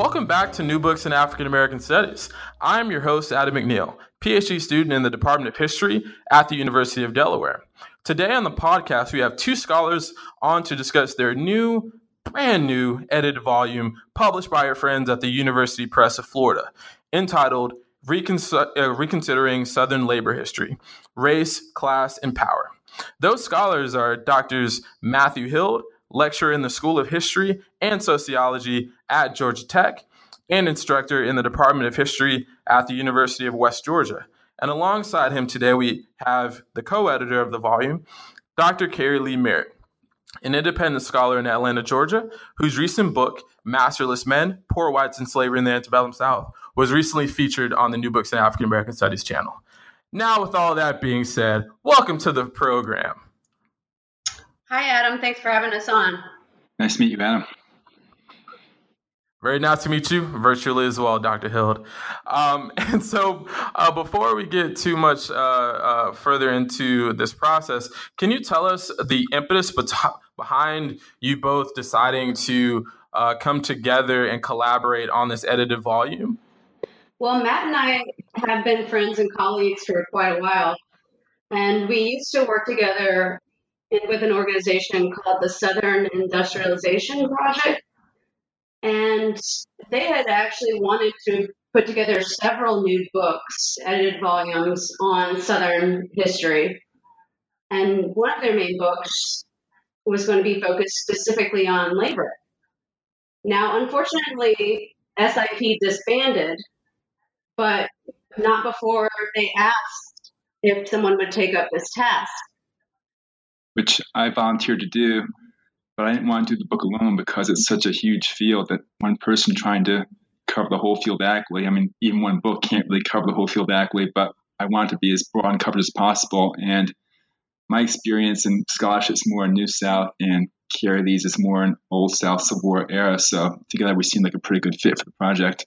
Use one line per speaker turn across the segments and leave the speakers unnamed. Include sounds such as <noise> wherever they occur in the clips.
Welcome back to New Books in African American Studies. I'm your host, Adam McNeil, PhD student in the Department of History at the University of Delaware. Today on the podcast, we have two scholars on to discuss their new, brand new edited volume published by our friends at the University Press of Florida, entitled uh, Reconsidering Southern Labor History Race, Class, and Power. Those scholars are Doctors Matthew Hild lecturer in the School of History and Sociology at Georgia Tech, and instructor in the Department of History at the University of West Georgia. And alongside him today, we have the co editor of the volume, Dr. Keri Leigh Merritt, an independent scholar in Atlanta, Georgia, whose recent book, Masterless Men Poor Whites and Slavery in the Antebellum South, was recently featured on the New Books in African American Studies channel. Now, with all that being said, welcome to the program.
Hi, Adam. Thanks for having us on.
Nice to meet you, Adam.
Very nice to meet you virtually as well, Dr. Hild. Um, <laughs> and so, uh, before we get too much uh, uh, further into this process, can you tell us the impetus behind you both deciding to uh, come together and collaborate on this edited volume?
Well, Matt and I have been friends and colleagues for quite a while. And we used to work together with an organization called the Southern Industrialization Project. And they had actually wanted to put together several new books, edited volumes on Southern history. And one of their main books was going to be focused specifically on labor. Now, unfortunately, SIP disbanded, but not before they asked if someone would take up this task
which I volunteered to do. But I didn't want to do the book alone because it's such a huge field that one person trying to cover the whole field accurately. I mean, even one book can't really cover the whole field accurately, but I wanted to be as broad and covered as possible. And my experience in scholarship is more in New South, and Keri Leigh's is more in Old South Civil War era. So together we seem like a pretty good fit for the project.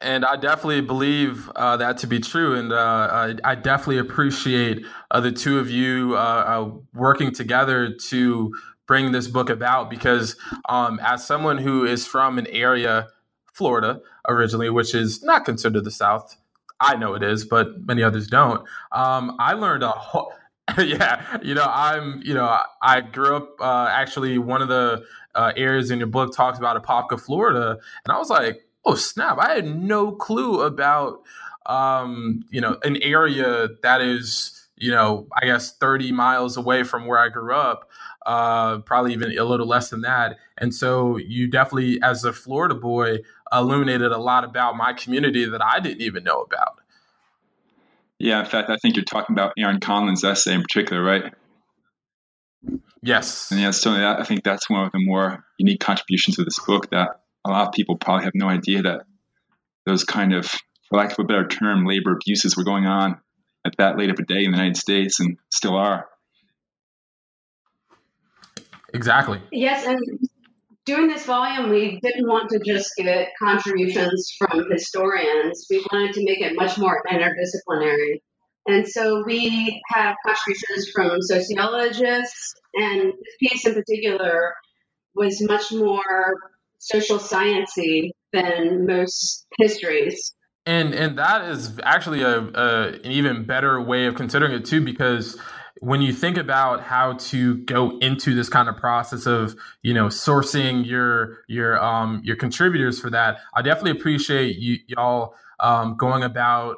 And I definitely believe uh, that to be true. And uh, I, I, definitely appreciate uh, the two of you uh, uh, working together to bring this book about because, um, as someone who is from an area, Florida originally, which is not considered the South, I know it is, but many others don't. Um, I learned a whole. <laughs> yeah, you know, I'm, you know, I grew up uh, actually one of the areas in your book talks about Apopka, Florida, and I was like, oh snap! I had no clue about um, you know an area that is you know I guess 30 miles away from where I grew up. Uh, probably even a little less than that. And so you definitely, as a Florida boy, illuminated a lot about my community that I didn't even know about.
Yeah, in fact, I think you're talking about Aaron Conlin's essay in particular, right?
Yes.
And yeah, so I think that's one of the more unique contributions of this book that a lot of people probably have no idea that those kind of, for lack of a better term, labor abuses were going on at that late of a day in the United States and still are.
Exactly.
Yes, and doing this volume, we didn't want to just get contributions from historians. We wanted to make it much more interdisciplinary. And so we have contributions from sociologists, and this piece in particular was much more social sciencey than most histories.
And and that is actually a, a an even better way of considering it too, because when you think about how to go into this kind of process of you know sourcing your your um your contributors for that, I definitely appreciate you y'all um, going about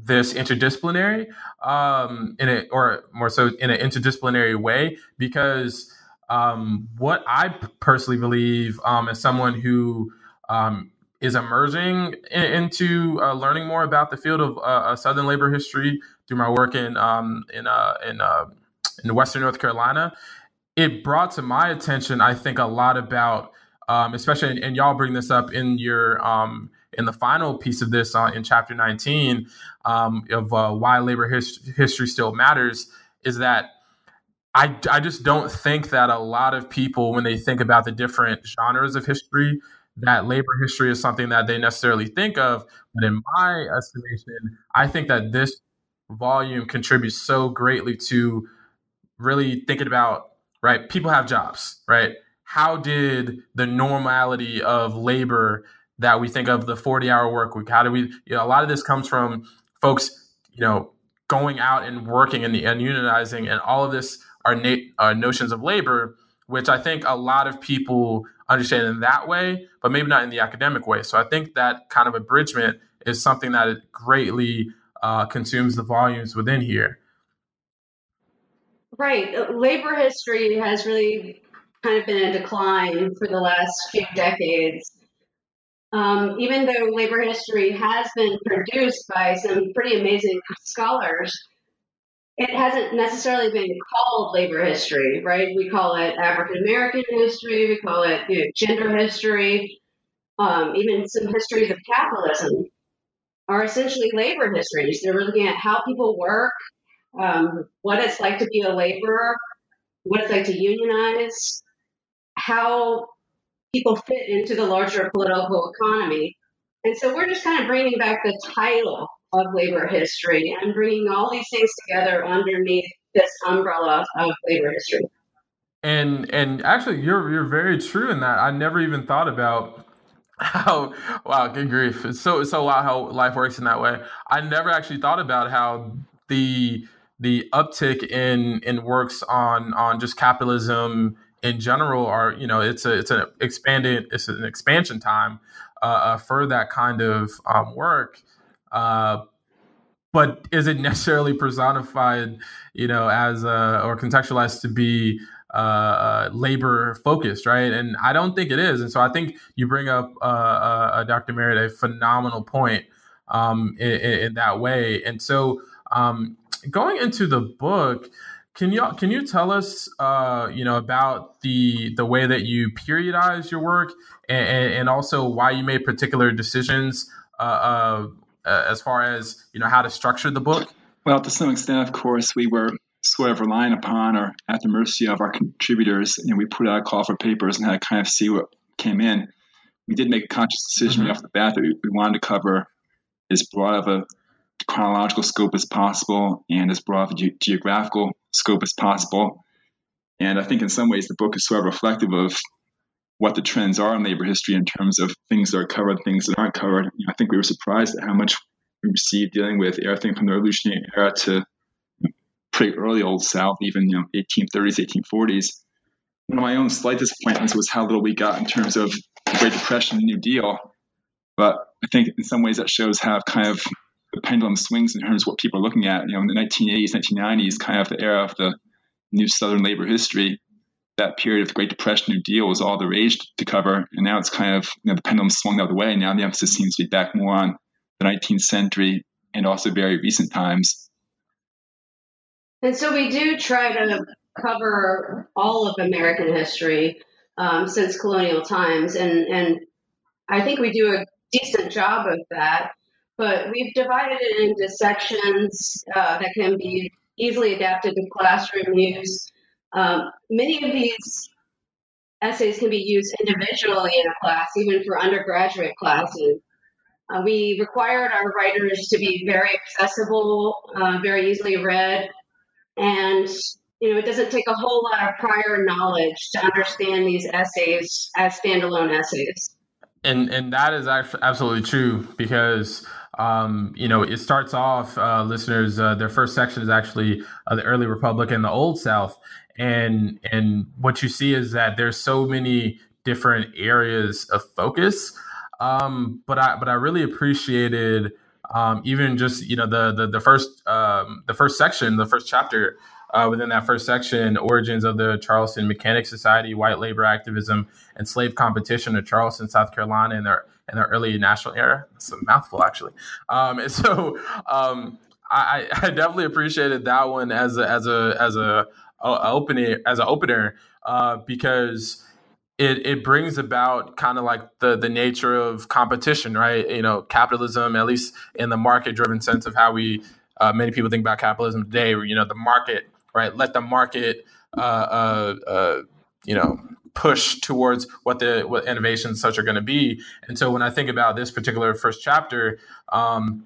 this interdisciplinary um in a or more so in an interdisciplinary way because um, what I personally believe um, as someone who um, is emerging in, into uh, learning more about the field of uh, uh, Southern labor history through my work in um, in uh, in, uh, in Western North Carolina it brought to my attention, I think, a lot about, um, especially, and y'all bring this up in your um, in the final piece of this uh, in chapter 19 um, of uh, why labor his- history still matters, is that I, I just don't think that a lot of people, when they think about the different genres of history, that labor history is something that they necessarily think of. But in my estimation, I think that this volume contributes so greatly to really thinking about right people have jobs right? How did the normality of labor that we think of the 40 hour work week how do we you know a lot of this comes from folks you know going out and working and, and unionizing and all of this are na- uh, notions of labor which i think a lot of people understand in that way but maybe not in the academic way. So i think that kind of abridgment is something that greatly uh, consumes the volumes within here
Right. Uh, labor history has really kind of been in decline for the last few decades. Um, even though labor history has been produced by some pretty amazing scholars, it hasn't necessarily been called labor history, right? We call it African American history, we call it you know, gender history, um, even some histories of capitalism are essentially labor histories. They're looking at how people work, um, what it's like to be a laborer, what it's like to unionize, how people fit into the larger political economy. And so we're just kind of bringing back the title of labor history and bringing all these things together underneath this umbrella of labor history.
And and actually, you're you're very true in that. I never even thought about how wow, good grief! It's so it's so wild how life works in that way. I never actually thought about how the the uptick in in works on on just capitalism in general are you know it's a it's an expanded it's an expansion time uh, uh, for that kind of um, work uh, but is it necessarily personified you know as a, or contextualized to be uh, uh labor focused right? And i don't think it is. And so i think you bring up uh, uh dr merritt a phenomenal point um, in, in, that way. And so um, going into the book, can you can you tell us, uh, you know, about the the way that you periodize your work, and, and also why you made particular decisions uh, uh, as far as you know how to structure the book?
Well, to some extent, of course, we were sort of relying upon or at the mercy of our contributors, and we put out a call for papers and had to kind of see what came in. We did make a conscious decision mm-hmm. right off the bat that we, we wanted to cover as broad of a chronological scope as possible and as broad of a ge- geographical scope as possible. And I think in some ways the book is sort of reflective of what the trends are in labor history in terms of things that are covered, things that aren't covered. You know, I think we were surprised at how much we received dealing with everything from the Revolutionary era to pretty early Old South, even you know 1830s, 1840s. One of my own slight disappointments was how little we got in terms of the Great Depression, and the New Deal. But I think in some ways that shows how kind of the pendulum swings in terms of what people are looking at. You know, in the 1980s, 1990s, kind of the era of the new Southern labor history, that period of the Great Depression, New Deal was all the rage to cover. And now it's kind of, you know, the pendulum swung the other way. Now the emphasis seems to be back more on the 19th century and also very recent times.
And so we do try to cover all of American history um, since colonial times. And, and I think we do a decent job of that. But we've divided it into sections uh, that can be easily adapted to classroom use. Um, many of these essays can be used individually in a class, even for undergraduate classes. Uh, we required our writers to be very accessible, uh, very easily read, and you know it doesn't take a whole lot of prior knowledge to understand these essays as standalone essays.
And and that is absolutely true because um, you know, it starts off, uh, listeners, uh, their first section is actually uh, the early Republic and the Old South. And, and what you see is that there's so many different areas of focus. Um, but I, but I really appreciated, um, even just, you know, the, the, the first, um, the first section, the first chapter, uh, within that first section, origins of the Charleston Mechanic Society, white labor activism, and slave competition in Charleston, South Carolina, in their in the early national era. It's a mouthful, actually. Um, and <laughs> so um, I, I, definitely appreciated that one as a as a as a uh, opening as an opener uh, because it it brings about kind of like the the nature of competition, right? You know, capitalism, at least in the market driven sense of how we uh, many people think about capitalism today. Where, you know, the market, right? Let the market, uh, uh, uh you know, push towards what the what innovations such are going to be. And so when I think about this particular first chapter. Um,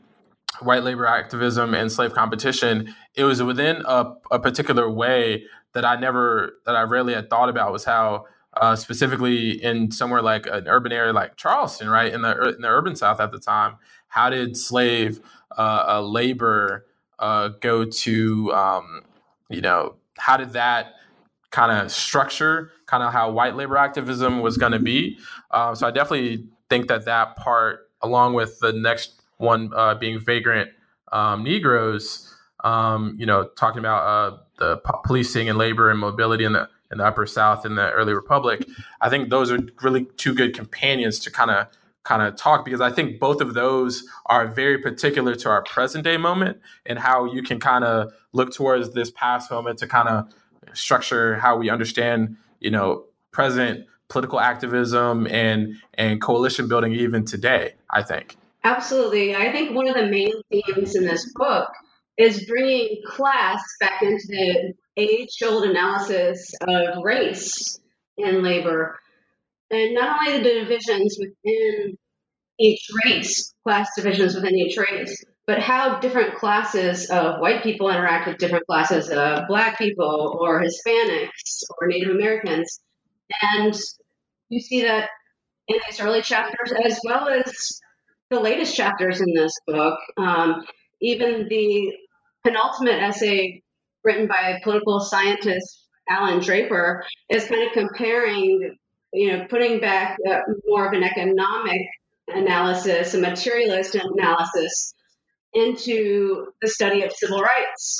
white labor activism and slave competition, it was within a, a particular way that I never, that I rarely had thought about was how uh, specifically in somewhere like an urban area like Charleston, right in the in the urban South at the time. How did slave uh, uh, labor uh, go to um, you know how did that kind of structure kind of how white labor activism was going to be? Um, so I definitely think that that part, along with the next one uh, being vagrant um, Negroes, um, you know, talking about uh, the policing and labor and mobility in the in the upper south in the early republic i think those are really two good companions to kind of kind of talk because i think both of those are very particular to our present day moment and how you can kind of look towards this past moment to kind of structure how we understand you know present political activism and and coalition building even today i think.
Absolutely. I think one of the main themes in this book is bringing class back into the age-old analysis of race in labor, and not only the divisions within each race, class divisions within each race, but how different classes of white people interact with different classes of black people or Hispanics or Native Americans. And you see that in these early chapters as well as the latest chapters in this book. Um, even the penultimate essay written by political scientist Alan Draper is kind of comparing, you know, putting back uh, more of an economic analysis, a materialist analysis into the study of civil rights.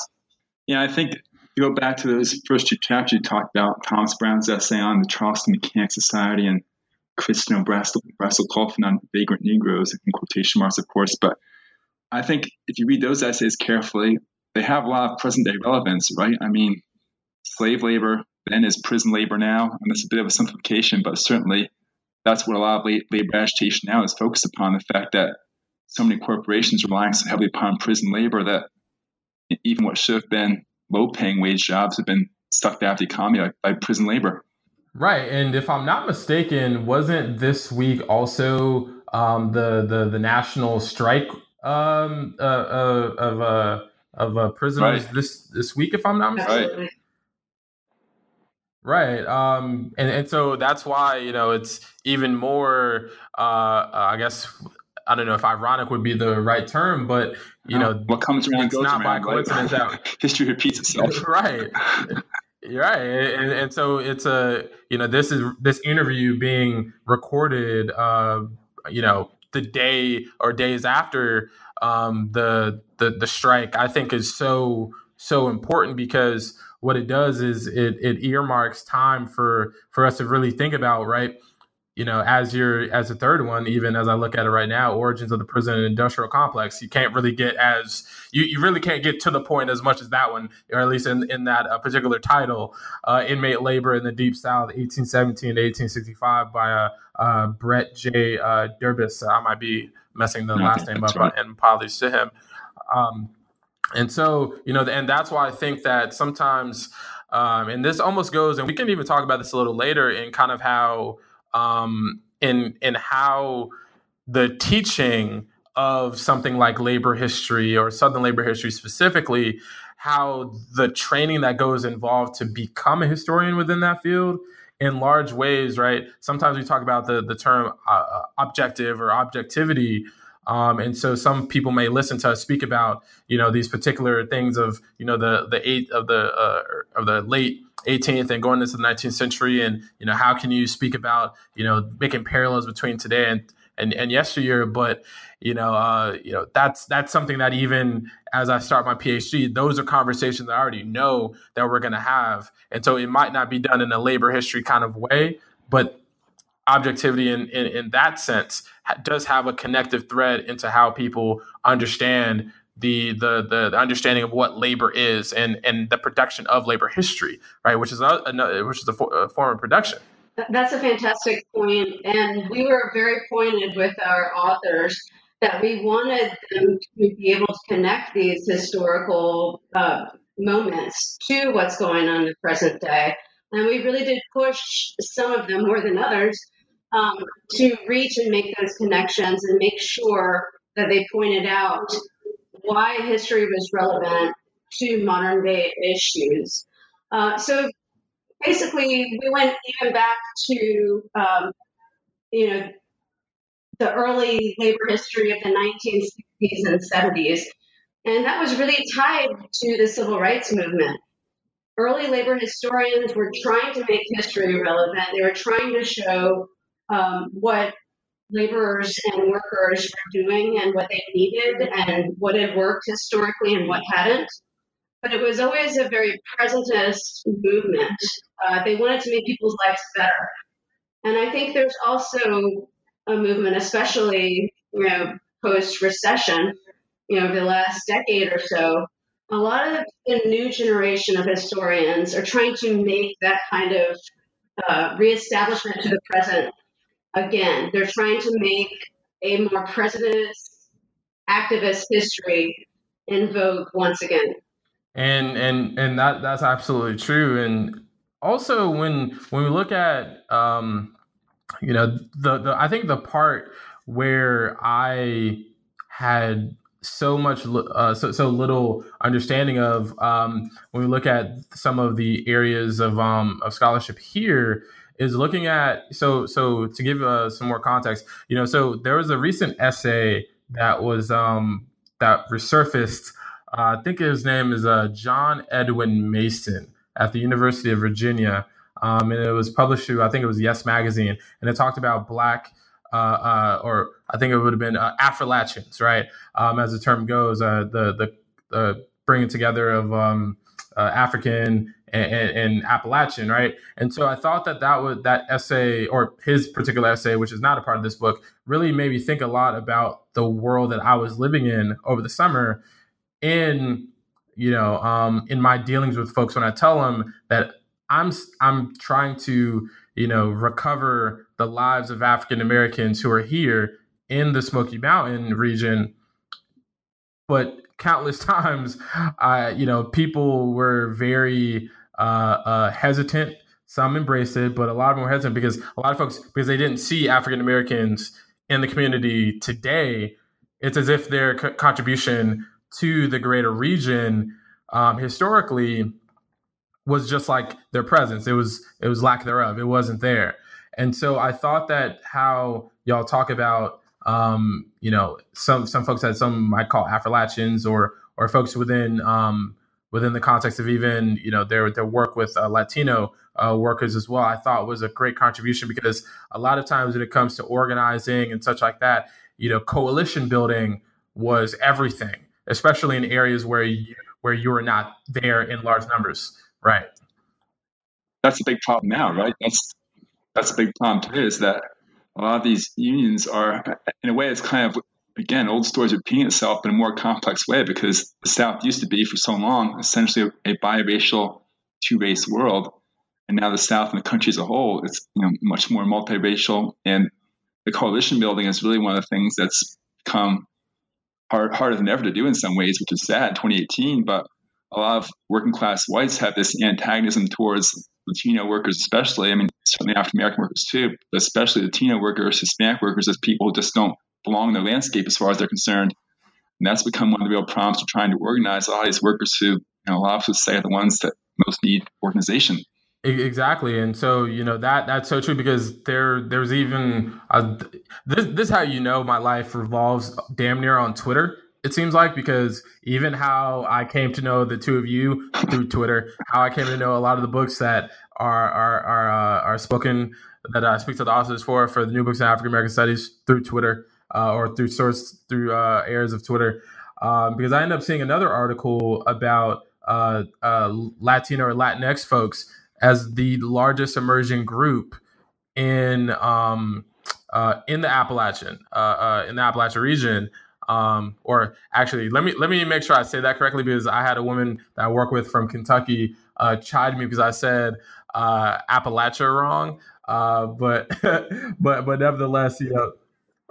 Yeah, I think you go back to those first two chapters you talked about Thomas Brown's essay on the Charleston Mechanic Society and Christian Brassel, Brassel Coffin on vagrant Negroes, in quotation marks, of course. But I think if you read those essays carefully, they have a lot of present day relevance, right? I mean, slave labor then is prison labor now, and it's a bit of a simplification, but certainly that's what a lot of labor agitation now is focused upon the fact that so many corporations relying so heavily upon prison labor that even what should have been low paying wage jobs have been sucked out of the economy by, by prison labor.
Right, and if I'm not mistaken, wasn't this week also um, the the the national strike um, uh, uh, of uh, of uh, prisoners right. this this week, if I'm not mistaken. Right. Right. Um, and, and so that's why, you know, it's even more, uh, I guess, I don't know if ironic would be the right term, but, you no, know,
what comes around
it's
goes
not
around,
by coincidence that <laughs>
history repeats itself. <laughs>
right. right. And, and so it's a, you know, this is this interview being recorded, uh, you know, the day or days after um, the, the the strike, I think is so so important because what it does is it it earmarks time for for us to really think about right? You know as your as a third one even as i look at it right now origins of the prison and industrial complex you can't really get as you, you really can't get to the point as much as that one or at least in in that uh, particular title. Uh, inmate labor in the deep south 1817 to 1865 by uh, uh, brett j uh, Derbes i might be messing the no, last name up right. and apologies to him um, and so you know and that's why i think that sometimes um, and this almost goes and we can even talk about this a little later in kind of how um, in in how the teaching of something like labor history or Southern labor history specifically, how the training that goes involved to become a historian within that field in large ways, right? Sometimes we talk about the the term uh, uh objective or objectivity. Um, and so some people may listen to us speak about, you know, these particular things of, you know, the the eight of the uh, of the late 18th and going into the 19th century and you know how can you speak about you know making parallels between today and and, and yesteryear but you know uh, you know that's that's something that even as I start my PhD those are conversations I already know that we're going to have and so it might not be done in a labor history kind of way but objectivity in, in, in that sense does have a connective thread into how people understand the, the the understanding of what labor is and and the production of labor history, right? Which is a, a which is a, a form of production.
That's a fantastic point, and we were very pointed with our authors that we wanted them to be able to connect these historical uh, moments to what's going on in the present day. And we really did push some of them more than others um, to reach and make those connections and make sure that they pointed out why history was relevant to modern day issues. Uh, so basically, we went even back to, um, you know, the early labor history of the 1960s and 70s. And that was really tied to the civil rights movement. Early labor historians were trying to make history relevant. They were trying to show um, what laborers and workers were doing and what they needed and what had worked historically and what hadn't. But it was always a very presentist movement. Uh, they wanted to make people's lives better. And I think there's also a movement, especially you know post recession, you know, over the last decade or so. A lot of the new generation of historians are trying to make that kind of uh, reestablishment to the present again. They're trying to make a more presentist activist history in vogue once again.
And and and that that's absolutely true. And also when when we look at um, you know the, the i think the part where i had so much uh, so, so little understanding of um, when we look at some of the areas of um, of scholarship here is looking at so so to give uh, some more context you know so there was a recent essay that was um, that resurfaced uh, i think his name is uh, john edwin mason at the university of virginia um, and it was published through I think it was Yes Magazine, and it talked about black. Uh, uh, or I think it would have been uh, Affrilachians, right? Um, as the term goes, the the bringing together of um, African and, and, Appalachian, right? And so I thought that that would that essay or his particular essay, which is not a part of this book, really made me think a lot about the world that I was living in over the summer. In you know, um, in my dealings with folks, when I tell them that I'm I'm trying to you know recover the lives of African Americans who are here in the Smoky Mountain region, but countless <laughs> times, I you know people were very uh, uh, hesitant. Some embraced it, but a lot of them were hesitant because a lot of folks because they didn't see African Americans in the community today. It's as if their co- contribution to the greater region um, historically was just like their presence. It was it was lack thereof. It wasn't there. And so I thought that how y'all talk about um, you know, some some folks that some might call Affrilachians or or folks within um, within the context of even you know their their work with uh, Latino uh, workers as well. I thought was a great contribution because a lot of times when it comes to organizing and such like that, you know, coalition building was everything, especially in areas where you, where you were not there in large numbers. Right.
That's a big problem now, right? That's that's a big problem too. Is that a lot of these unions are, in a way, it's kind of again old stories repeating itself in a more complex way because the South used to be for so long essentially a, biracial, two-race world, and now the South and the country as a whole it's you know much more multiracial, and the coalition building is really one of the things that's become hard, harder than ever to do in some ways, which is sad. 2018, but a lot of working class whites have this antagonism towards Latino workers, especially. I mean, certainly African American workers too, but especially Latino workers, Hispanic workers, as people who just don't belong in the landscape as far as they're concerned. And that's become one of the real problems to trying to organize a lot of these workers who, you know, a lot of us say are the ones that most need organization.
Exactly, and so you know that that's so true because there there's even a, this this how you know my life revolves damn near on Twitter it seems like because even how I came to know the two of you through Twitter, how I came to know a lot of the books that are are are, uh, are spoken that I speak to the authors for for the new books in African American Studies through Twitter uh, or through source through uh, areas of Twitter, um, because I end up seeing another article about uh, uh, Latino or Latinx folks as the largest immersion group in um, uh, in the Appalachian in the Appalachian region Um, or actually, let me let me make sure I say that correctly because I had a woman that I work with from Kentucky uh, chide me because I said uh, Appalachia wrong. Uh, but <laughs> but but nevertheless, you know,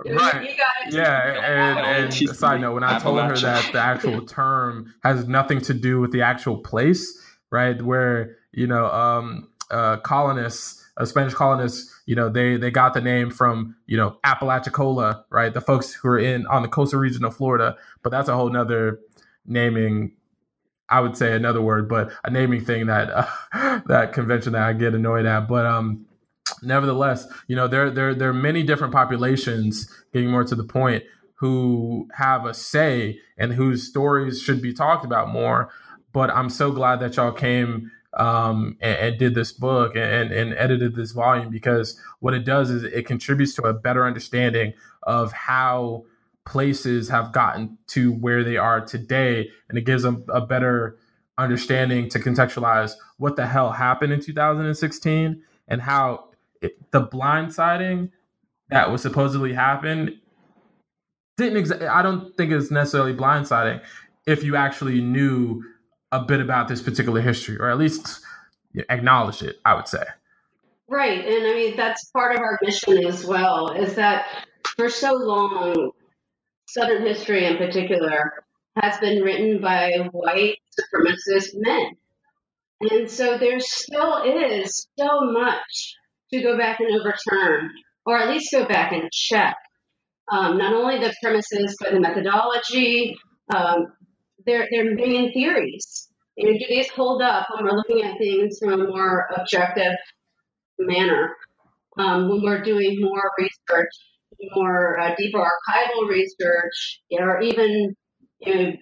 right?
Yeah, and, and side note, when I told her that the actual term has nothing to do with the actual place, right? Where you know, um, uh, colonists, uh, Spanish colonists, you know, they they got the name from you know Apalachicola, right? The folks who are in on the coastal region of Florida, but that's a whole nother naming I would say another word, but a naming thing that uh, <laughs> that convention that I get annoyed at. But um, nevertheless, you know, there there there are many different populations. Getting more to the point, who have a say and whose stories should be talked about more. But I'm so glad that y'all came um, and, and, did this book and, and edited this volume because what it does is it contributes to a better understanding of how places have gotten to where they are today. And it gives them a better understanding to contextualize what the hell happened in 2016 and how it, the blindsiding that was supposedly happened didn't exa- I don't think it's necessarily blindsiding if you actually knew a bit about this particular history or at least acknowledge it, I would say.
Right. And I mean that's part of our mission as well is that for so long Southern history in particular, has been written by white supremacist men. And so there still is so much to go back and overturn, or at least go back and check. Um, not only the premises, but the methodology, um, their, their main theories. You know, do these hold up when we're looking at things from a more objective manner? Um, when we're doing more research more uh, deeper archival research or even you know,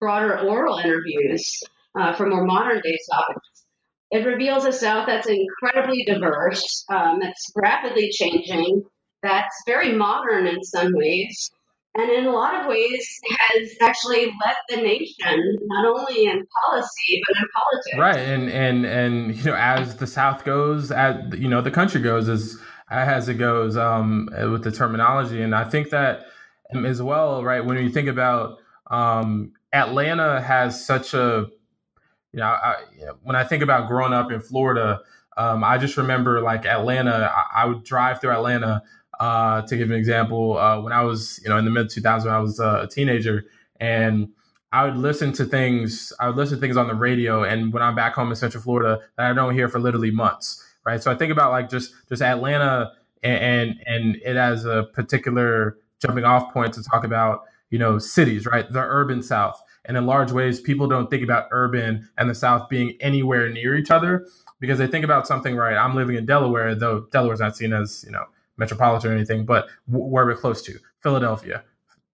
broader oral interviews uh, for more modern day topics. It reveals a South that's incredibly diverse, um, that's rapidly changing, that's very modern in some ways, and in a lot of ways has actually led the nation not only in policy but in politics.
Right, and and and you know, as the South goes, as you know, the country goes, as as it goes um, with the terminology. And I think that as well, right, when you think about um, Atlanta has such a, you know, I, when I think about growing up in Florida, um, I just remember like Atlanta, I, I would drive through Atlanta. Uh, to give an example, uh, when I was, you know, in the mid 2000s, I was uh, a teenager, and I would listen to things. I would listen to things on the radio, and when I'm back home in Central Florida, that I don't hear for literally months right? So I think about like just just Atlanta and and, and it as a particular jumping off point to talk about you know cities, right? The urban South, and in large ways, people don't think about urban and the South being anywhere near each other because they think about something. Right? I'm living in Delaware, though Delaware's not seen as you know metropolitan or anything, but where we're close to Philadelphia,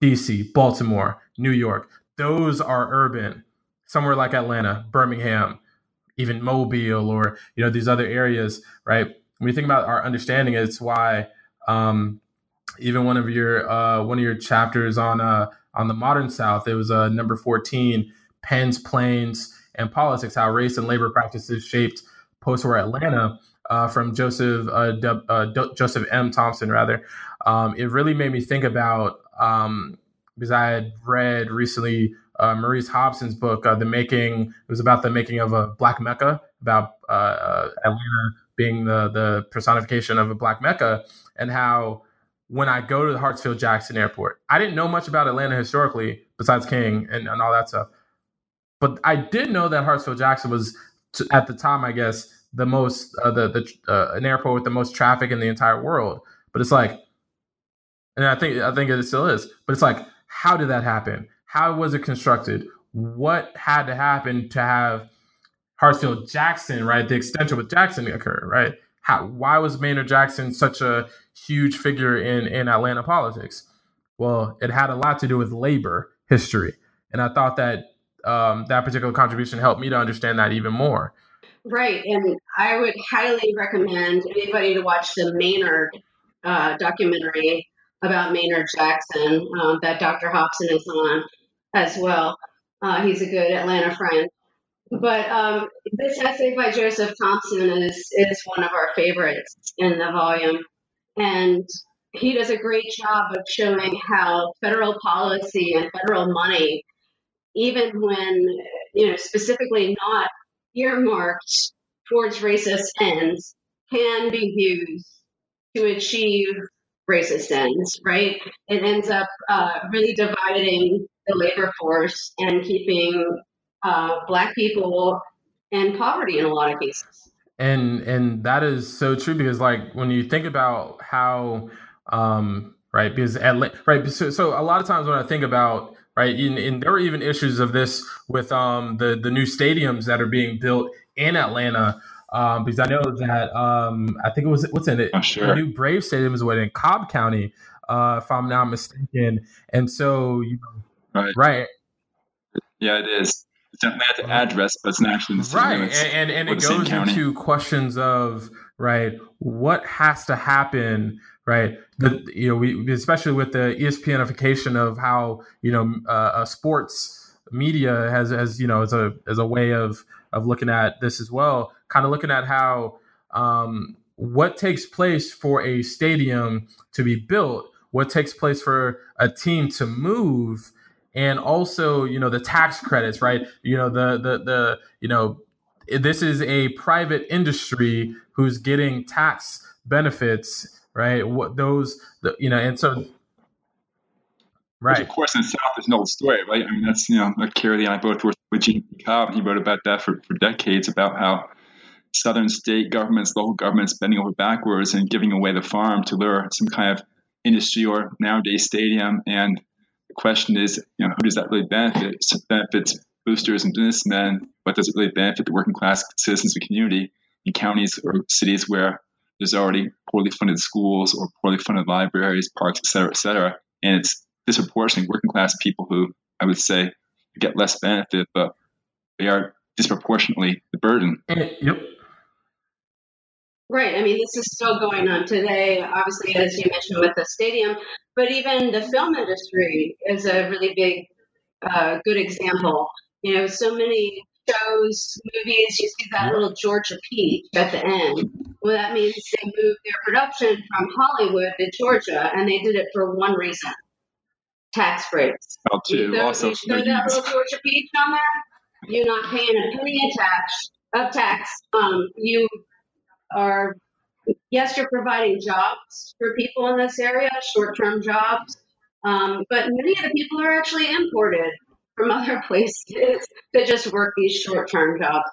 D.C., Baltimore, New York. Those are urban. Somewhere like Atlanta, Birmingham, even Mobile or you know these other areas, right? When you think about our understanding, it's why um, even one of your uh, one of your chapters on uh, on the modern South, it was uh, number fourteen, Penn's Plains, and Politics: How Race and Labor Practices Shaped Post-War Atlanta. Uh, from Joseph uh, D- uh, D- Joseph M. Thompson, rather, um, it really made me think about um, because I had read recently uh, Maurice Hobson's book, uh, "The Making." It was about the making of a black Mecca, about uh, Atlanta being the the personification of a black Mecca, and how when I go to the Hartsfield Jackson Airport, I didn't know much about Atlanta historically, besides King and, and all that stuff. But I did know that Hartsfield Jackson was, t- at the time, I guess, the most uh, the the uh, an airport with the most traffic in the entire world. But it's like, and I think I think it still is. But it's like, how did that happen? How was it constructed? What had to happen to have Hartsfield Jackson, right? The extension with Jackson occur, right? How, why was Maynard Jackson such a huge figure in, in Atlanta politics? Well, it had a lot to do with labor history. And I thought that um, that particular contribution helped me to understand that even more.
Right. And I would highly recommend anybody to watch the Maynard uh, documentary about Maynard Jackson um, that Dr. Hobson is on as well. Uh, he's a good Atlanta friend. But um, this essay by Joseph Thompson is, is one of our favorites in the volume. And he does a great job of showing how federal policy and federal money, even when you know specifically not earmarked towards racist ends, can be used to achieve racist ends. Right? It ends up uh, really dividing the labor force and keeping uh, black people in poverty in a lot of cases.
And and that is so true because like when you think about how um, right because Atlanta, right so, so a lot of times when I think about right and, and there are even issues of this with um, the the new stadiums that are being built in Atlanta. Um, because I know that um, I think it was what's in it.
Sure.
The new Brave Stadium is what in Cobb County, uh, if I'm not mistaken. And so, you know,
Right.
right,
Yeah, it is. It's Atlanta address, but it's not actually the city
right and and, and it goes into questions of right what has to happen right? The you know we especially with the espnification of how you know uh, uh, sports media has as you know as a as a way of of looking at this as well kind of looking at how um what takes place for a stadium to be built what takes place for a team to move and also you know the tax credits right? You know the the the you know this is a private industry who's getting tax benefits right what those the, you know and so
Which,
right
of course, in the South, there's an old story, right? I mean, that's, you know, like Keri and I both worked with Gene Cobb, and he wrote about that for, for decades about how Southern state governments, local governments bending over backwards and giving away the farm to lure some kind of industry or nowadays stadium. And the question is, you know, who does that really benefit? It benefits boosters and businessmen, but does it really benefit the working class citizens the community in counties or cities where there's already poorly funded schools or poorly funded libraries, parks, et cetera, et cetera. And it's disproportionately working class people who I would say get less benefit, but they are disproportionately the burden.
yep
Right. I mean, this is still going on today, obviously, as you mentioned with the stadium, but even the film industry is a really big, uh, good example. You know, so many shows, movies, you see that little Georgia peach at the end. Well, that means they moved their production from Hollywood to Georgia, and they did it for one reason tax breaks. You
too,
throw,
also
you throw that little Georgia peach on there, you're not paying a penny of tax. Of tax, um, you are yes, you're providing jobs for people in this area, short-term jobs, um, but many of the people are actually imported from <laughs> other places to just work these short-term jobs,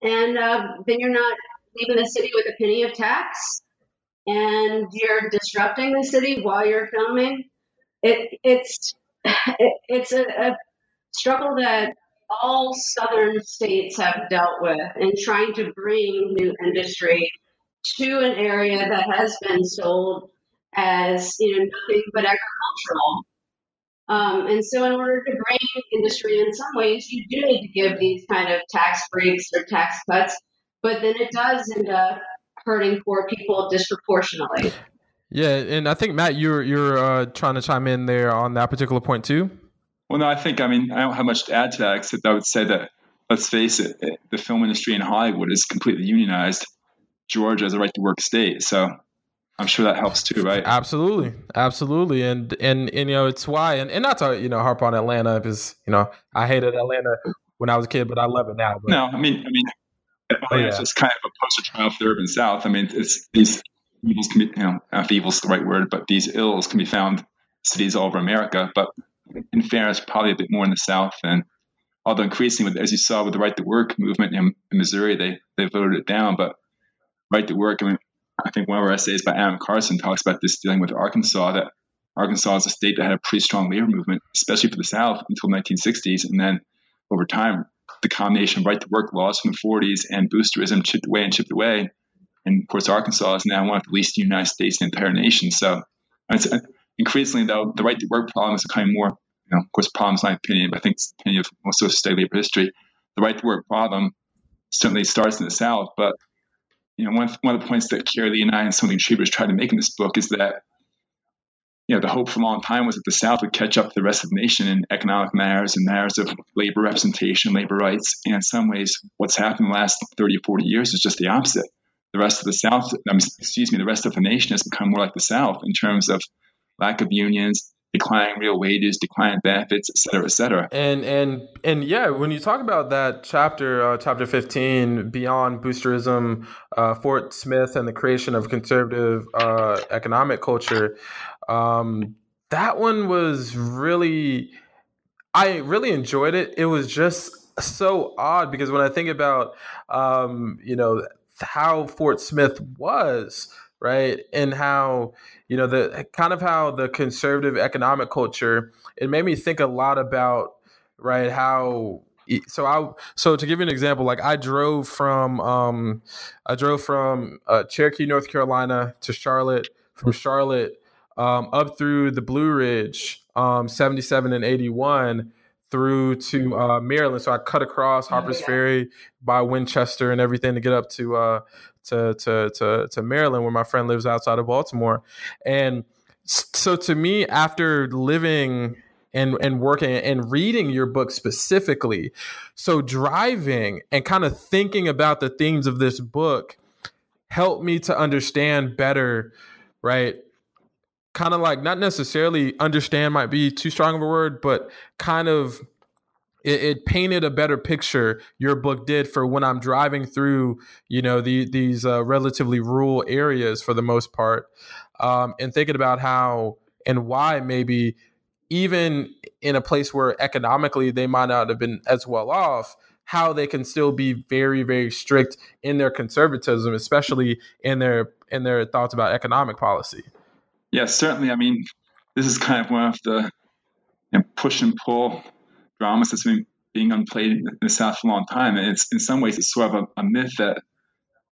and uh, then you're not leaving the city with a penny of tax, and you're disrupting the city while you're filming. It, it's it, it's a, a struggle that all southern states have dealt with in trying to bring new industry to an area that has been sold as you know nothing but agricultural. Um, and so, in order to bring industry, in some ways, you do need to give these kind of tax breaks or tax cuts, but then it does end up hurting poor people disproportionately.
yeah and i think matt you're you're uh, trying to chime in there on that particular point too
Well, no, I think, I mean, I don't have much to add to that, except I would say that, let's face it, the film industry in Hollywood is completely unionized. Georgia is a right to work state. So I'm sure that helps too, right?
Absolutely, absolutely, and and, and you know it's why, and, and not to you know harp on Atlanta because you know I hated Atlanta when I was a kid, but I love it now. But,
No, I mean, I mean,
Oh,
it's
yeah.
just kind of a poster child for the urban South. I mean, it's these evils can be, you know, if evil's the right word, but these ills can be found cities all over America. But in fairness, probably a bit more in the South. And although increasingly, with- as you saw with the right to work movement in, in Missouri, they they voted it down. But right to work, I mean, I think one of our essays by Adam Carson talks about this dealing with Arkansas. That Arkansas is a state that had a pretty strong labor movement, especially for the South, until the 1960s, and then over time, the combination of right to work laws from the 40s and boosterism chipped away and chipped away. And of course, Arkansas is now one of the least unionized states in the entire nation. So it's, uh, increasingly, though, the right to work problem is becoming more, you know, of course, problem's my opinion, but I think it's the opinion of most of study labor history. The right to work problem certainly starts in the South, but you know, one one of the points that Keri Leigh and I and some of the contributors tried to make in this book is that you know, the hope for a long time was that the South would catch up to the rest of the nation in economic matters and matters of labor representation, labor rights. And in some ways, what's happened the last 30 or 40 years is just the opposite. the rest of the South, um, excuse me, the rest of the nation has become more like the South in terms of lack of unions, declining real wages, declining benefits, et cetera, et cetera.
And and and yeah, when you talk about that chapter, uh, chapter fifteen, beyond boosterism, uh, Fort Smith, and the creation of conservative uh, economic culture, um, that one was really, I really enjoyed it. It was just so odd because when I think about, um, you know, how Fort Smith was right and how you know the kind of how the conservative economic culture it made me think a lot about right how so I so to give you an example, like I drove from um, I drove from uh, Cherokee, North Carolina, to Charlotte. From Charlotte um, up through the Blue Ridge, um, 77 and 81 through to uh, Maryland. So I cut across oh, Harper's oh, yeah. Ferry by Winchester and everything to get up to uh, to, to to to Maryland, where my friend lives outside of Baltimore. And so to me, after living and and working and reading your book specifically, so driving and kind of thinking about the themes of this book helped me to understand better, right? Kind of like not necessarily understand might be too strong of a word, but kind of it, it, painted a better picture your book did for when i'm driving through you know the, these uh, relatively rural areas for the most part um, and thinking about how and why maybe even in a place where economically they might not have been as well off how they can still be very very strict in their conservatism especially in their in their thoughts about economic policy
yes certainly i mean this is kind of one of the you know, push and pull dramas that's been being unplayed in the South for a long time. And it's in some ways it's sort of a, a myth that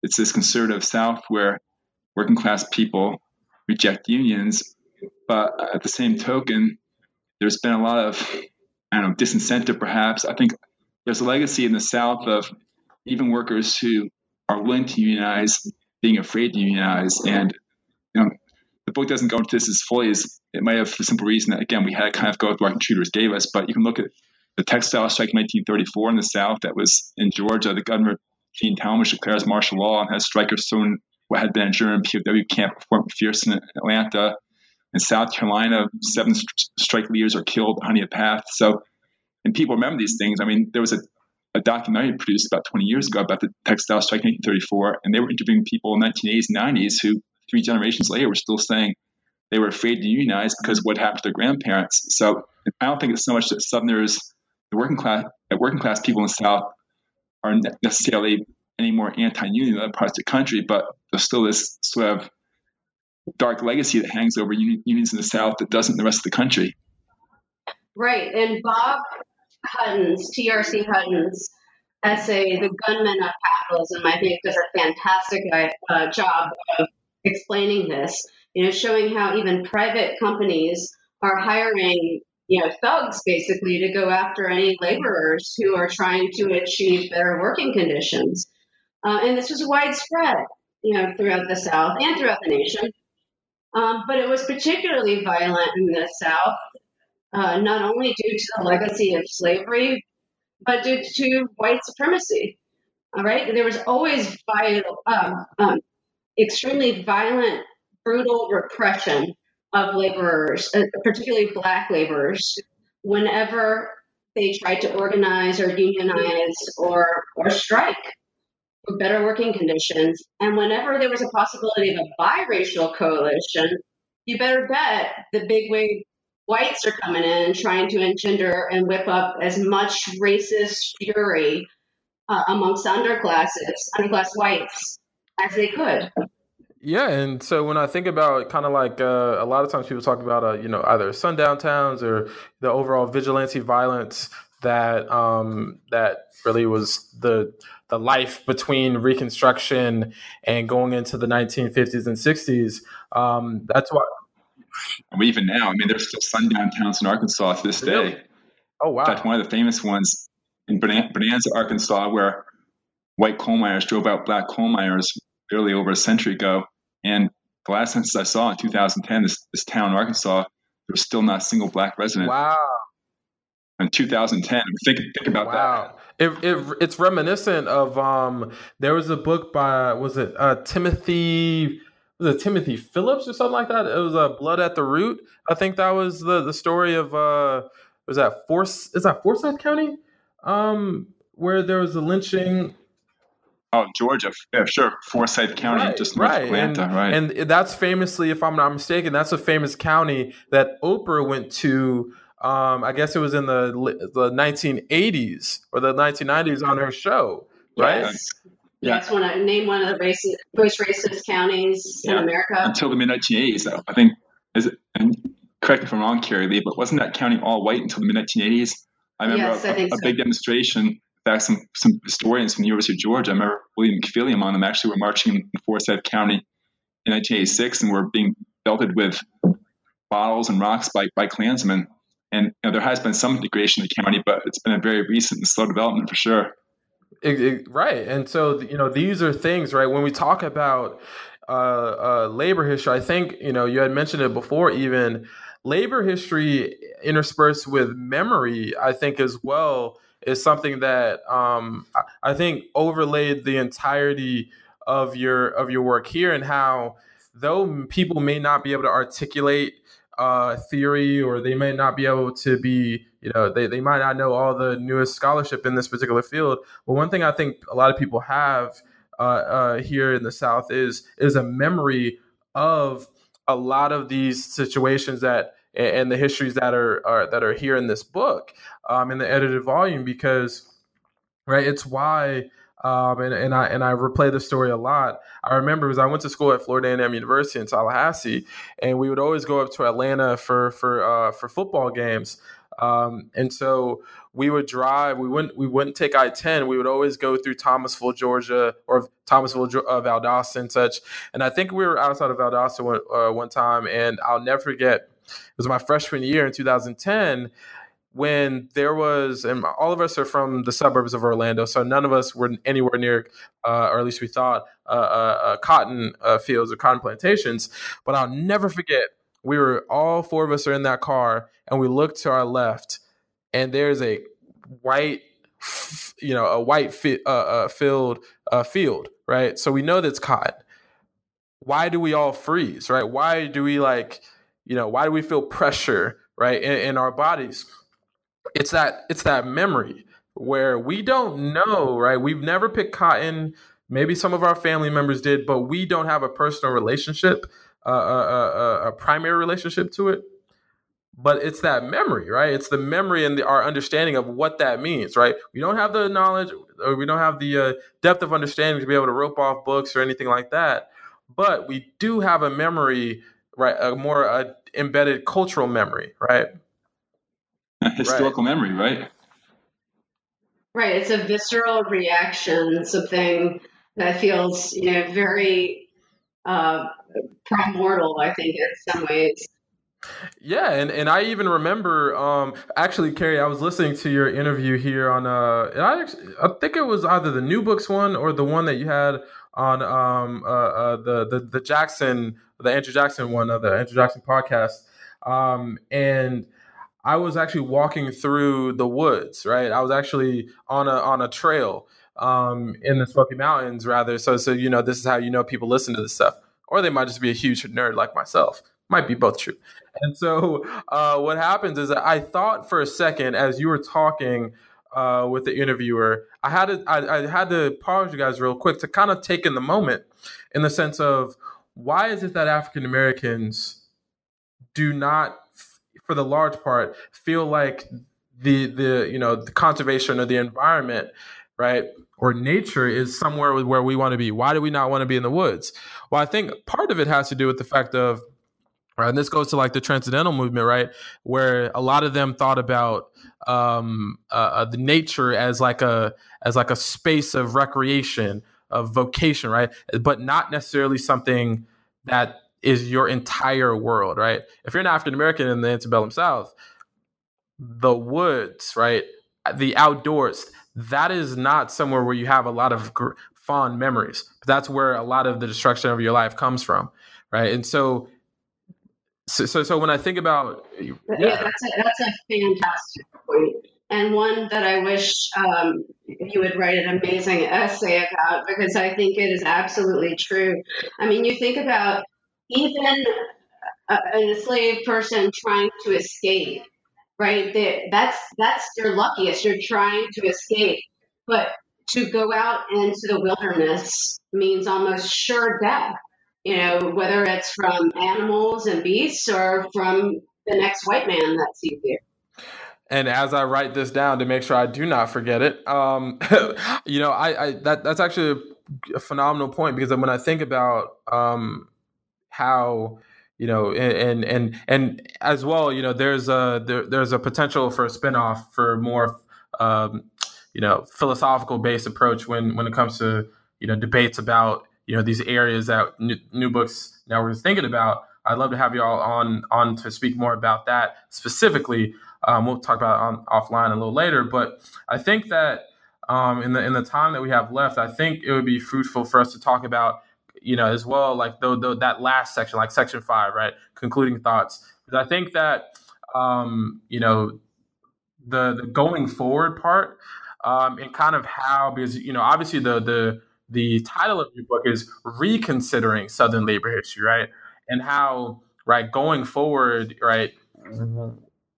it's this conservative South where working class people reject unions, but at the same token, there's been a lot of I don't know disincentive perhaps. I think there's a legacy in the South of even workers who are willing to unionize being afraid to unionize and you know the book doesn't go into this as fully as it might have for the simple reason that again we had kind of go with what contributors gave us but you can look at the textile strike in 1934 in the South that was in Georgia. The governor, Gene Talmadge, declares martial law and has strikers thrown what had been a German POW camp at Fort McPherson in Atlanta. In South Carolina, seven strike leaders are killed on a path. So, and people remember these things. I mean, there was a, a documentary produced about 20 years ago about the textile strike in 1934, and they were interviewing people in the 1980s and 90s who, three generations later, were still saying they were afraid to unionize because what happened to their grandparents. So, I don't think it's so much that Southerners the working class, the working class people in the South aren't necessarily any more anti-union than other parts of the country, but there's still this sort of dark legacy that hangs over unions in the South that doesn't in the rest of the country.
Right, and Bob Hutton's, T.R.C. Hutton's essay, "The Gunmen of Capitalism," I think does a fantastic uh, job of explaining this. You know, showing how even private companies are hiring you know, thugs basically to go after any laborers who are trying to achieve better working conditions. Uh, and this was widespread, you know, throughout the South and throughout the nation. Um, but it was particularly violent in the South, uh, not only due to the legacy of slavery, but due to white supremacy. All right, there was always violent, um, um, extremely violent, brutal repression of laborers, uh, particularly black laborers, whenever they tried to organize or unionize or, or strike for better working conditions. And whenever there was a possibility of a biracial coalition, you better bet the big wig whites are coming in trying to engender and whip up as much racist fury uh, amongst underclasses, underclass whites, as they could.
Yeah, and so when I think about kind of like uh, a lot of times people talk about uh, you know either sundown towns or the overall vigilante violence that um, that really was the the life between Reconstruction and going into the 1950s and 60s. Um, that's why.
even now, I mean, there's still sundown towns in Arkansas to this day.
Oh wow!
In fact, one of the famous ones in Bonanza, Arkansas, where white coal miners drove out black coal miners barely over a century ago and the last census I saw in 2010, this, this town in Arkansas, there was still not a single black resident.
Wow.
in 2010. Think think about
wow. that. It, it, it's reminiscent of um, there was a book by was it uh, Timothy was it Timothy Phillips or something like that? It was a uh, Blood at the Root. I think that was the the story of uh, was that Force is that Forsyth County, um, where there was a lynching
Oh, Georgia, yeah, sure. Forsyth County,
right,
just north
right.
of Atlanta,
and,
right?
And that's famously, if I'm not mistaken, that's a famous county that Oprah went to. Um, I guess it was in the the 1980s or the 1990s on her show, right?
Yes. Yeah. That's when I name one of the racist, most racist counties yeah. in America
until the mid 1980s. Though I think is it, and correct me if I'm wrong, Keri Leigh, but wasn't that county all white until the mid 1980s? I remember
yes,
a,
I a
so.
big
demonstration fact, some some historians from the University of Georgia, I remember William McPhilliam among them, actually were marching in Forsyth County in 1986 and were being belted with bottles and rocks by, by Klansmen. And you know, there has been some degradation in the county, but it's been a very recent and slow development for sure.
It, it, right. And so, you know, these are things, right? When we talk about uh, uh, labor history, I think, you know, you had mentioned it before, even labor history interspersed with memory, I think, as well is something that um, I think overlaid the entirety of your of your work here, and how though people may not be able to articulate uh, theory or they may not be able to be you know they, they might not know all the newest scholarship in this particular field but one thing i think a lot of people have uh, uh, here in the south is is a memory of a lot of these situations that and the histories that are, are that are here in this book um, in the edited volume because right it's why um, and, and I and I replay the story a lot. I remember because I went to school at Florida A&M University in Tallahassee, and we would always go up to Atlanta for for uh, for football games. Um, and so we would drive. We wouldn't. We wouldn't take I ten. We would always go through Thomasville, Georgia, or Thomasville, uh, Valdosta, and such. And I think we were outside of Valdosta one, uh, one time, and I'll never forget it was my freshman year in 2010 when there was, and all of us are from the suburbs of Orlando, so none of us were anywhere near, uh, or at least we thought, uh, uh, uh cotton uh, fields or cotton plantations. But I'll never forget, we were all four of us are in that car, and we looked to our left, and there's a white, you know, a white fi- uh, filled field, right? So we know that's cotton. Why do we all freeze, right? Why do we like? You know why do we feel pressure right in, in, our bodies? It's that it's that memory where we don't know right? We've never picked cotton. Maybe some of our family members did but we don't have a personal relationship uh, a, a, a, primary relationship to it. But it's that memory right? It's the memory and the, our understanding of what that means right? We don't have the knowledge or we don't have the uh, depth of understanding to be able to rope off books or anything like that. But we do have a memory right? A more uh, embedded cultural memory, right? <laughs>
Historical right. memory, right?
Right. It's a visceral reaction, something that feels, you know, very uh, primordial. I think in some ways.
Yeah, and, and I even remember um, actually, Keri, I was listening to your interview here on uh, I I think it was either the New Books one or the one that you had on um, uh, uh, the, the the Jackson, the Andrew Jackson one, of the Andrew Jackson podcast, um, and I was actually walking through the woods. Right, I was actually on a on a trail um, in the Smoky Mountains, rather. So so you know, this is how you know people listen to this stuff, or they might just be a huge nerd like myself. Might be both true. And so uh, what happens is that I thought for a second as you were talking uh, with the interviewer, I had to I, I had to pause you guys real quick to kind of take in the moment, in the sense of why is it that African Americans do not, for the large part, feel like the the you know the conservation of the environment, right, or nature is somewhere where we want to be. Why do we not want to be in the woods? Well, I think part of it has to do with the fact of Right, and this goes to like the transcendental movement, right? Where a lot of them thought about um, uh, uh, the nature as like a as like a space of recreation, of vocation, right? But not necessarily something that is your entire world, right? If you're an African American in the antebellum South, the woods, right, the outdoors, that is not somewhere where you have a lot of gr- fond memories. But that's where a lot of the destruction of your life comes from, right? And so so, so, so when I think about
yeah, yeah that's a, that's a fantastic point. And one that I wish um, you would write an amazing essay about because I think it is absolutely true. I mean, you think about even a, an enslaved person trying to escape, right? They, that's that's their luckiest. You're trying to escape, but to go out into the wilderness means almost sure death. You know, whether it's from animals and beasts or from the next white man that sees you.
And as I write this down to make sure I do not forget it, um, <laughs> you know, I, I that that's actually a, phenomenal point because when I think about um, how you know and and and as well you know there's a there, there's a potential for a spinoff for more um, you know philosophical based approach when when it comes to you know debates about you know these areas that new, new books now we're thinking about. I'd love to have you all on on to speak more about that specifically um, we'll talk about on offline a little later but i think that um, in the in the time that we have left i think it would be fruitful for us to talk about you know as well like though that last section like section five right concluding thoughts because i think that um, you know the, the going forward part um, and kind of how because you know obviously the the the title of your book is reconsidering Southern labor history, right? And how right going forward, right?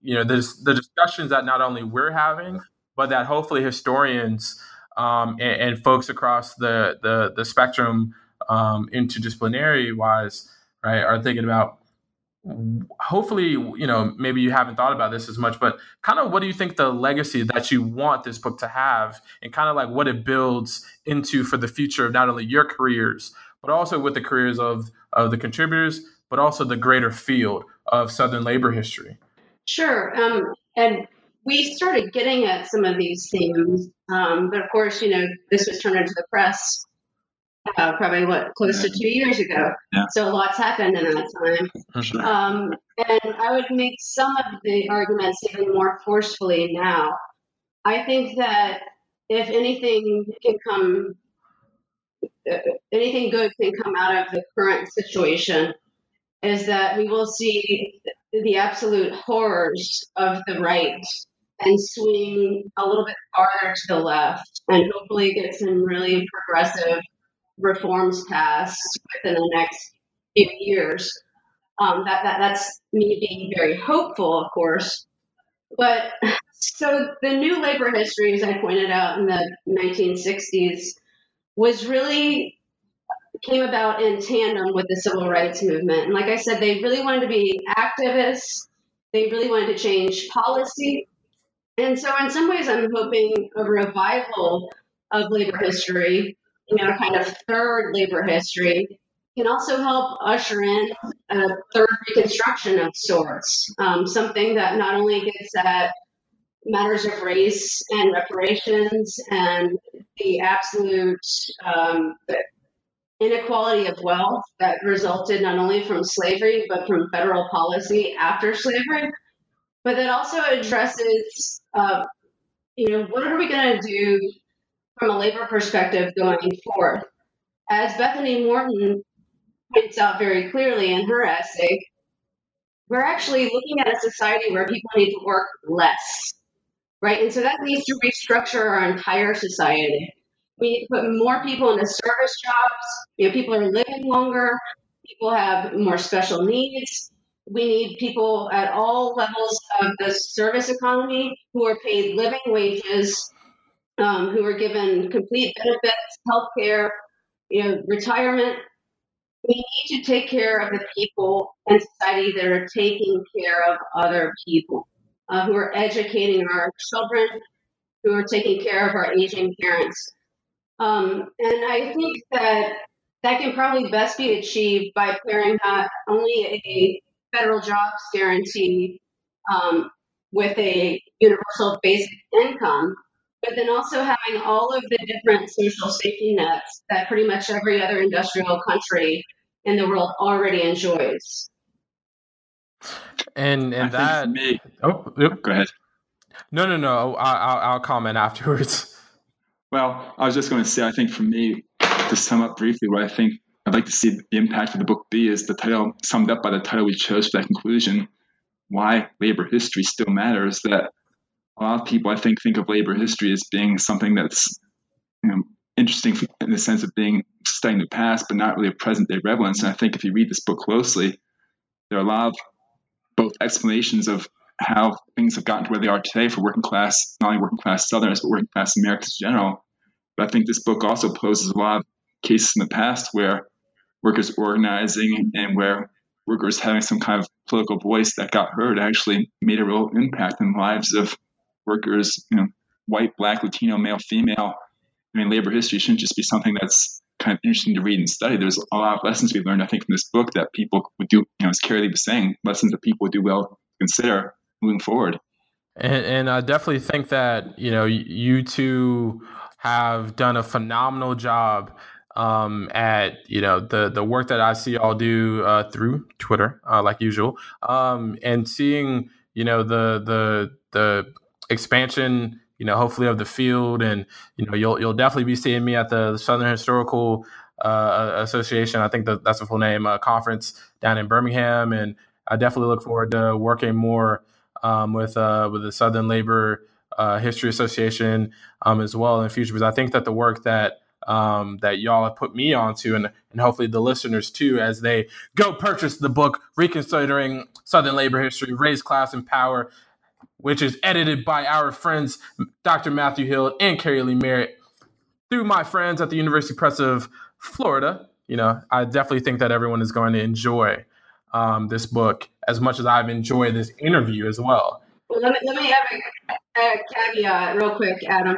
You know, there's the discussions that not only we're having, but that hopefully historians um, and, and, folks across the the, the spectrum um, interdisciplinary wise, right, are thinking about hopefully you know maybe you haven't thought about this as much but kind of what do you think the legacy that you want this book to have? And kind of like what it builds into for the future of not only your careers but also with the careers of of the contributors but also the greater field of southern labor history
sure um, and we started getting at some of these themes um, but of course you know this was turned into the press uh, probably what close to two years ago. Yeah. So lot's happened in that time. Sure. Um, and I would make some of the arguments even more forcefully now. I think that if anything can come, uh, anything good can come out of the current situation, is that we will see the absolute horrors of the right and swing a little bit farther to the left and hopefully get some really progressive reforms passed within the next few years. Um, that, that that's me being very hopeful, of course. But so the new labor history, as I pointed out in the 1960s, was really came about in tandem with the civil rights movement. And like I said, they really wanted to be activists. They really wanted to change policy. And so, in some ways, I'm hoping a revival of labor history you know, a kind of third labor history can also help usher in a third reconstruction of sorts, um, something that not only gets at matters of race and reparations and the absolute um, inequality of wealth that resulted not only from slavery but from federal policy after slavery, but that also addresses, uh, you know, what are we going to do from a labor perspective going forward. As Bethany Moreton points out very clearly in her essay, we're actually looking at a society where people need to work less, right? And so that needs to restructure our entire society. We need to put more people into service jobs. You know, people are living longer. People have more special needs. We need people at all levels of the service economy who are paid living wages um, who are given complete benefits, health care, you know, retirement. We need to take care of the people in society that are taking care of other people, uh, who are educating our children, who are taking care of our aging parents. Um, and I think that that can probably best be achieved by pairing not only a federal jobs guarantee um, with a universal basic income, but then also having all of the different social safety nets that pretty much every other industrial country in the world already enjoys.
And and
I
that
me.
Oh, yep.
go ahead.
No, no, no. I'll, I'll comment afterwards. <laughs>
Well, I was just going to say, I think for me, to sum up briefly, what I think I'd like to see the impact of the book be is the title summed up by the title we chose for that conclusion. Why labor history still matters. That a lot of people, I think, think of labor history as being something that's you know, interesting in the sense of being studying the past, but not really a present day relevance. And I think if you read this book closely, there are a lot of both explanations of how things have gotten to where they are today for working class, not only working class Southerners, but working class Americans in general. But I think this book also poses a lot of cases in the past where workers organizing and where workers having some kind of political voice that got heard actually made a real impact in the lives of workers, you know, white, black, Latino, male, female. I mean, labor history shouldn't just be something that's kind of interesting to read and study. There's a lot of lessons we learned, I think, from this book that people would do, you know, as Keri Leigh was saying, lessons that people would do well to consider moving forward.
And, and I definitely think that, you know, you two have done a phenomenal job um, at you know the the work that I see y'all do uh, through Twitter, uh, like usual, um, and seeing you know the the the expansion, you know, hopefully of the field, and you know you'll you'll definitely be seeing me at the Southern Historical uh, Association. I think that that's the full name uh, conference down in Birmingham, and I definitely look forward to working more um, with uh, with the Southern Labor uh, History Association um, as well in the future, because I think that the work that um, that y'all have put me onto, and, and hopefully the listeners too, as they go purchase the book, Reconsidering Southern Labor History, Race, Class, and Power, which is edited by our friends Dr. Matthew Hild and Keri Leigh Merritt through my friends at the University Press of Florida. You know, I definitely think that everyone is going to enjoy um, this book as much as I've enjoyed this interview as well.
Well, let me, let me have a, a caveat real quick, Adam.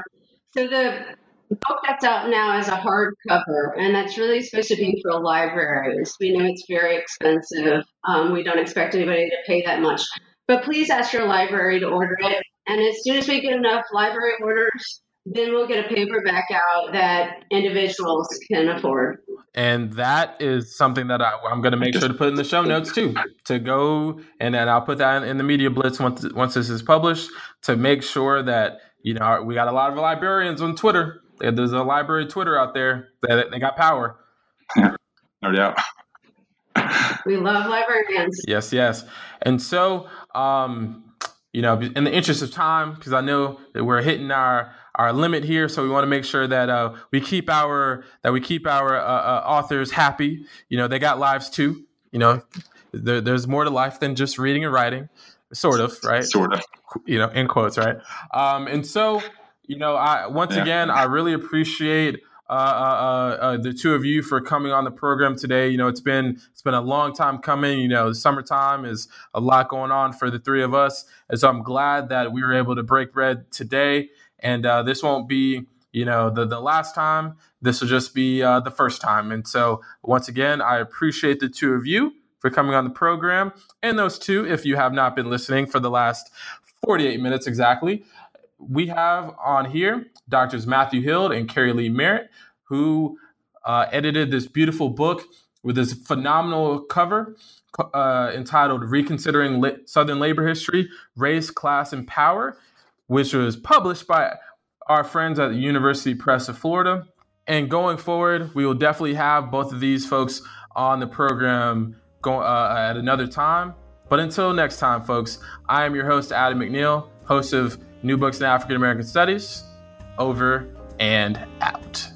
So the book that's out now is a hardcover, and that's really supposed to be for libraries. We know it's very expensive. Um, we don't expect anybody to pay that much. But please ask your library to order it. And as soon as we get enough library orders, then we'll get a paperback out that individuals can afford.
And that is something that I, am going to make sure to put in the show notes too. To go and then I'll put that in the media blitz once once this is published to make sure that you know we got a lot of librarians on Twitter there's a library Twitter out there that they got power. <laughs>
no doubt.
we love librarians.
Yes, yes. And so, um, you know, in the interest of time, because I know that we're hitting our our limit here, so we want to make sure that uh, we keep our that we keep our uh, uh, authors happy. You know, they got lives too. You know, there, there's more to life than just reading and writing, sort of, right?
Sort of.
You know, in quotes, right? Um, and so you know, I once yeah. again, I really appreciate uh, uh, uh, uh, the two of you for coming on the program today. You know, it's been it's been a long time coming. You know, summertime is a lot going on for the three of us, and so I'm glad that we were able to break bread today. And uh, this won't be, you know, the the last time. This will just be uh, the first time. And so, once again, I appreciate the two of you for coming on the program, and those two, if you have not been listening for the last 48 minutes exactly we have on here Doctors Matthew Hild and Keri Leigh Merritt, who uh, edited this beautiful book with this phenomenal cover uh, entitled Reconsidering Southern Labor History, Race, Class, and Power, which was published by our friends at the University Press of Florida. And going forward, we will definitely have both of these folks on the program go, uh, at another time. But until next time, folks, I am your host, Adam McNeil, host of New Books in African American Studies. Over and out.